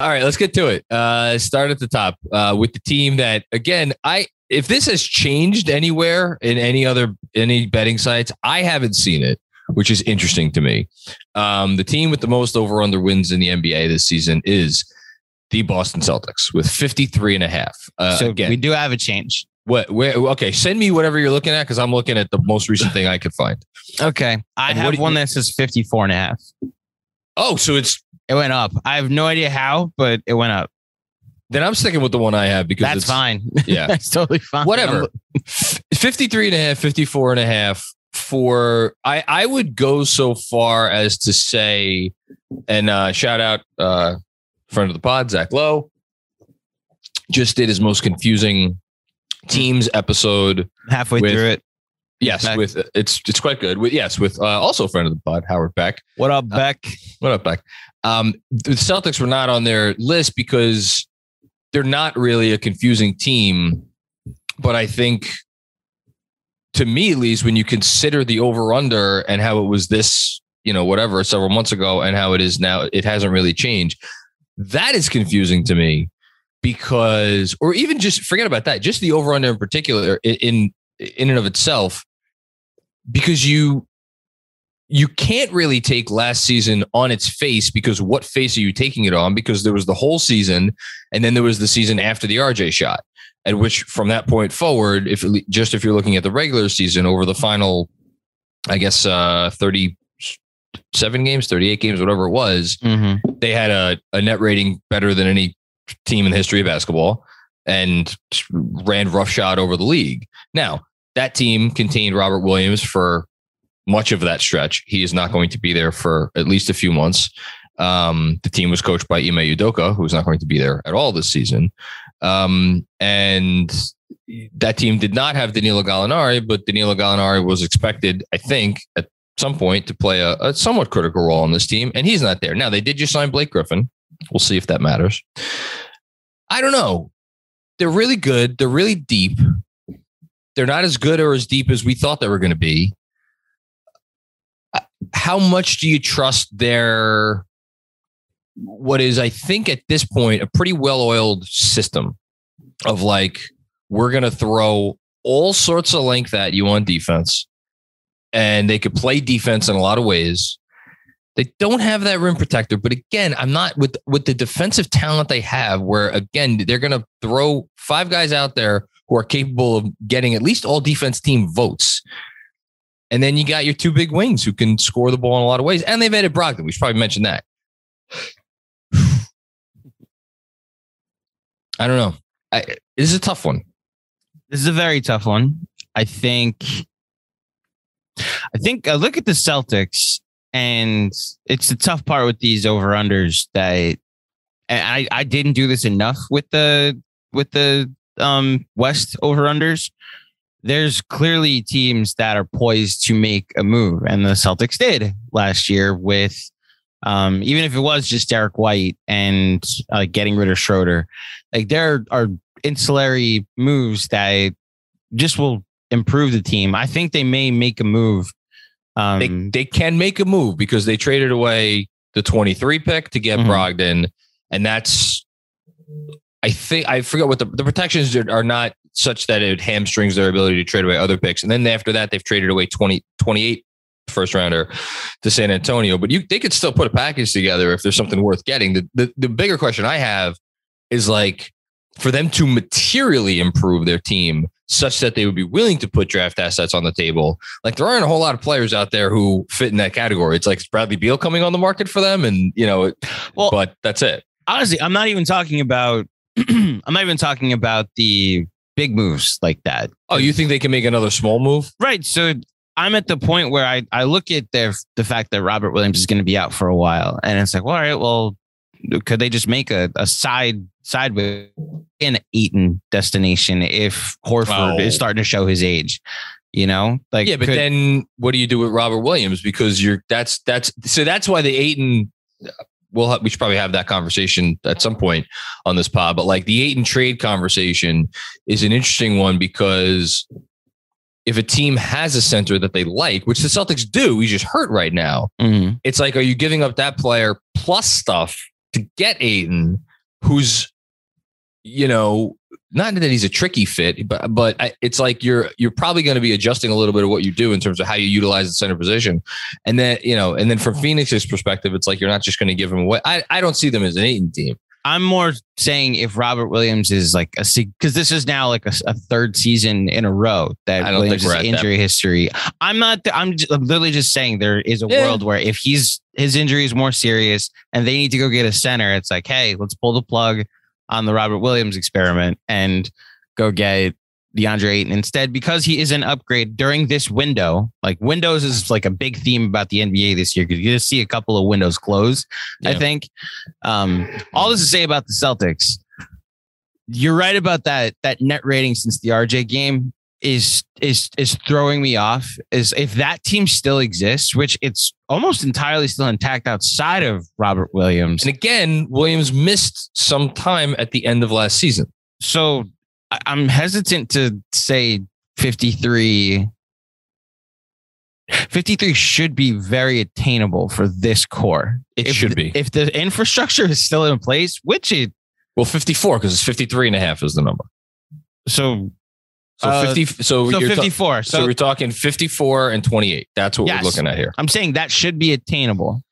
All right, let's get to it. Uh, start at the top uh, with the team that, again, I if this has changed anywhere in any other any betting sites, I haven't seen it, which is interesting to me. Um, the team with the most over under wins in the NBA this season is the Boston Celtics with 53 and a half. Uh, so again, we do have a change. what where okay, send me whatever you're looking at because I'm looking at the most recent thing I could find. Okay. I And have do you- one that says 54 and a half. Oh, so it's It went up. I have no idea how, but it went up. then I'm sticking with the one I have because That's it's, fine. Yeah. That's totally fine. whatever. I'm- 53 and a half, 54 and a half for I I would go so far as to say and uh shout out uh friend of the pod, Zach Lowe. Just did his most confusing teams episode. halfway with- through it. Yes, Beck. with it's it's quite good. With yes, with uh, also a friend of the pod, Howard Beck. What up, Beck? What up, Beck? Um, the Celtics were not on their list because they're not really a confusing team. But I think, to me at least, when you consider the over under and how it was this, you know, whatever, several months ago and how it is now, it hasn't really changed. That is confusing to me because, or even just forget about that, just the over under in particular, in in and of itself, because you you can't really take last season on its face because what face are you taking it on? Because there was the whole season, and then there was the season after the RJ shot, at which from that point forward, if just if you're looking at the regular season over the final, I guess uh, thirty seven games, thirty eight games, whatever it was, Mm-hmm. they had a, a net rating better than any team in the history of basketball and ran roughshod over the league. Now, that team contained Robert Williams for much of that stretch. He is not going to be there for at least a few months. Um, the team was coached by Ime Udoka, who's not going to be there at all this season. Um, and that team did not have Danilo Gallinari, but Danilo Gallinari was expected, I think, at some point to play a, a somewhat critical role on this team, and he's not there. Now, they did just sign Blake Griffin. We'll see if that matters. I don't know. They're really good. They're really deep. They're not as good or as deep as we thought they were going to be. How much do you trust their what is, I think, at this point, a pretty well-oiled system of like we're going to throw all sorts of length at you on defense, and they could play defense in a lot of ways. They don't have that rim protector, but again, I'm not with with the defensive talent they have. Where again, they're going to throw five guys out there who are capable of getting at least all defense team votes. And then you got your two big wings who can score the ball in a lot of ways. And they've added Brogdon. We should probably mention that. I don't know. I, this is a tough one. This is a very tough one. I think. I think I look at the Celtics, and it's the tough part with these over unders that I I didn't do this enough with the with the um West over unders. There's clearly teams that are poised to make a move, and the Celtics did last year with um, even if it was just Derrick White and uh, getting rid of Schroeder. Like there are ancillary moves that just will improve the team. I think they may make a move. Um, They, they can make a move because they traded away the 23 pick to get Mhm. Brogdon. And that's, I think, I forget what the, the protections are, are not such that it hamstrings their ability to trade away other picks. And then after that, they've traded away 20, 28 first rounder to San Antonio. But you, they could still put a package together if there's something worth getting. The, the, the bigger question I have is like for them to materially improve their team such that they would be willing to put draft assets on the table. Like there aren't a whole lot of players out there who fit in that category. It's like Bradley Beal coming on the market for them, and you know, Well- but that's it. honestly, I'm not even talking about. I'm not even talking about the big moves like that. Oh, you think they can make another small move? Right. So I'm at the point where I, I look at their the fact that Robert Williams is going to be out for a while, and it's like, well, all right, well, could they just make a, a side side with an Ayton destination if Horford Oh. is starting to show his age? You know, like Yeah, but could- then what do you do with Robert Williams? Because you're that's that's so that's why the Ayton. We'll have, we should probably have that conversation at some point on this pod. But like the Ayton trade conversation is an interesting one because if a team has a center that they like, which the Celtics do, he's just hurt right now. Mhm. It's like, are you giving up that player plus stuff to get Ayton? who's, you know, not that he's a tricky fit, but but I, it's like you're you're probably going to be adjusting a little bit of what you do in terms of how you utilize the center position, and then you know, and then from oh. Phoenix's perspective, it's like you're not just going to give him away. I I don't see them as an Ayton team. I'm more saying if Robert Williams is like a because this is now like a, a, third season in a row that Williams' injury history. I'm not. I'm, just, I'm literally just saying there is a Yeah. world where if he's his injury is more serious and they need to go get a center, it's like, hey, let's pull the plug on the Robert Williams experiment and go get DeAndre Ayton instead because he is an upgrade during this window. Like windows is like a big theme about the NBA this year because you just see a couple of windows close. I think. Um, all this to say about the Celtics, you're right about that. That net rating since the RJ game is is is throwing me off. Is if that team still exists, which it's almost entirely still intact outside of Robert Williams. And again, Williams missed some time at the end of last season. So I'm hesitant to say 53. 53 should be very attainable for this core. It If should be. If the infrastructure is still in place, which it Well, 54 because it's 53 and a half is the number. so So Uh, 50 so, so 54. so, so we're talking 54 and 28. That's what Yes. we're looking at here. I'm saying that should be attainable.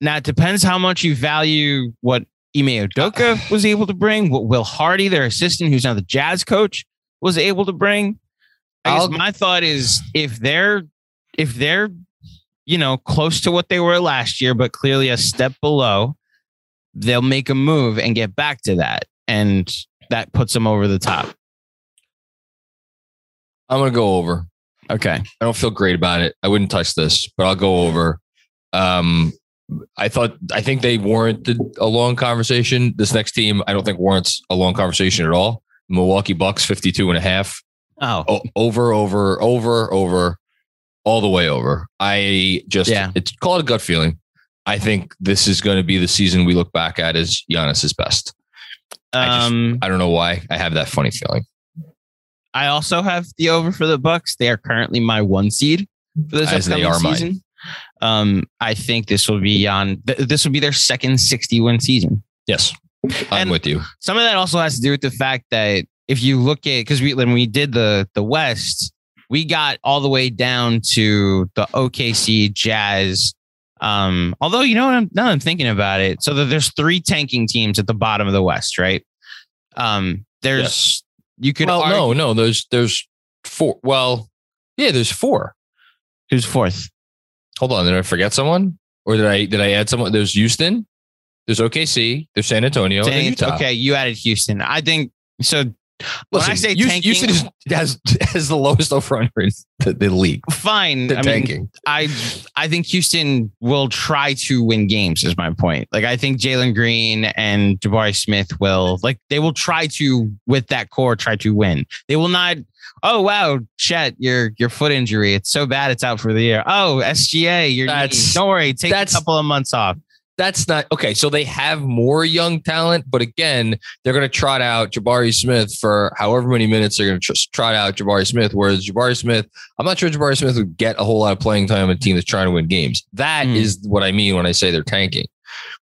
Now it depends how much you value what Ime Udoka was able to bring, what Will Hardy, their assistant, who's now the Jazz coach, was able to bring. I guess I'll- my thought is if they're if they're you know close to what they were last year, but clearly a step below, they'll make a move and get back to that, and that puts them over the top. I'm going to go over. Okay. I don't feel great about it. I wouldn't touch this, but I'll go over. Um, I thought I think they warranted a long conversation. This next team, I don't think warrants a long conversation at all. Milwaukee Bucks 52 and a half. Oh, O- over, over, over, over, all the way over. I just Yeah. it's call it a gut feeling. I think this is going to be the season we look back at as Giannis's best. I just- um, I don't know why. I have that funny feeling. I also have the over for the Bucks. They are currently my one seed for this As upcoming season. Um, I think this will be on. Th- this will be their second 60 win season. Yes, I'm And- with you. Some of that also has to do with the fact that if you look at because we when we did the the West, we got all the way down to the OKC Jazz. Um, although you know what I'm, now I'm thinking about it, so that there's three tanking teams at the bottom of the West, right? Um, there's you could Well, argue, no, no. There's there's four. Well, yeah, there's four. who's fourth? Hold on, did I forget someone, or did I did I add someone? There's Houston, there's OKC, there's San Antonio, and Utah. Okay, you added Houston. I think so. When I say Houston, tanking, Houston is, has has the lowest over under in the, the league. fine. I mean, tanking. I I think Houston will try to win games. Is my point. Like I think Jalen Green and Jabari Smith will like they will try to with that core try to win. They will not. Oh wow, Chet, your your foot injury. It's so bad. It's out for the year. Oh SGA, your knee. Don't worry. Take a couple of months off. That's not okay. So they have more young talent, but again, they're going to trot out Jabari Smith for however many minutes they're going to trot out Jabari Smith. Whereas Jabari Smith, I'm not sure Jabari Smith would get a whole lot of playing time on a team that's trying to win games. That is Hmm. what I mean when I say they're tanking.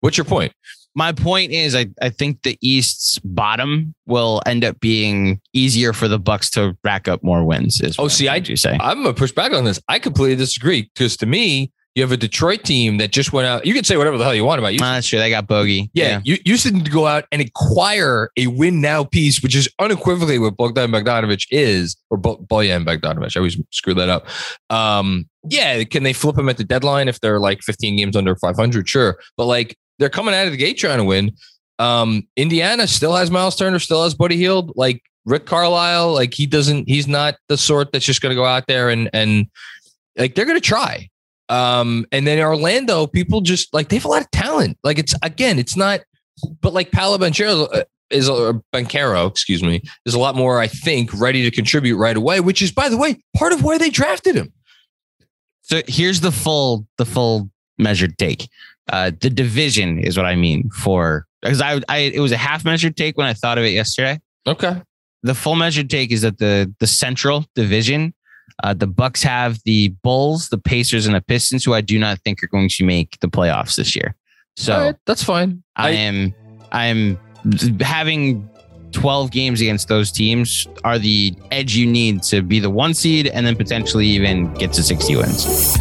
What's your point? my point is I, I think the East's bottom will end up being easier for the Bucks to rack up more wins. Is Oh, see, I- to say. I'm gonna push back on this. I completely disagree because to me, you have a Detroit team that just went out. You can say whatever the hell you want about you. Ah, that's true. They got bogey. yeah, you you should go out and acquire a win now piece, which is unequivocally what Bogdan Bogdanovich is, or Bo- Bojan Bogdanovich. I always screw that up. Um, yeah, can they flip him at the deadline if they're like 15 games under 500? Sure, but like they're coming out of the gate trying to win. Um, Indiana still has Miles Turner, still has Buddy Hield, like Rick Carlisle. Like he doesn't, he's not the sort that's just going to go out there and and like they're going to try. Um, and then Orlando, people just like they have a lot of talent. Like it's again, it's not, but like Paolo Banchero uh, is a Bancaro, excuse me, is a lot more, I think, ready to contribute right away. Which is, by the way, part of why they drafted him. So here's the full the full measured take. Uh, the division is what I mean for because I, I it was a half measured take when I thought of it yesterday. Okay, The full measured take is that the the Central Division, uh, the Bucks have the Bulls, the Pacers, and the Pistons, who I do not think are going to make the playoffs this year. So right, that's fine. I, am I am having 12 games against those teams are the edge you need to be the one seed and then potentially even get to 60 wins.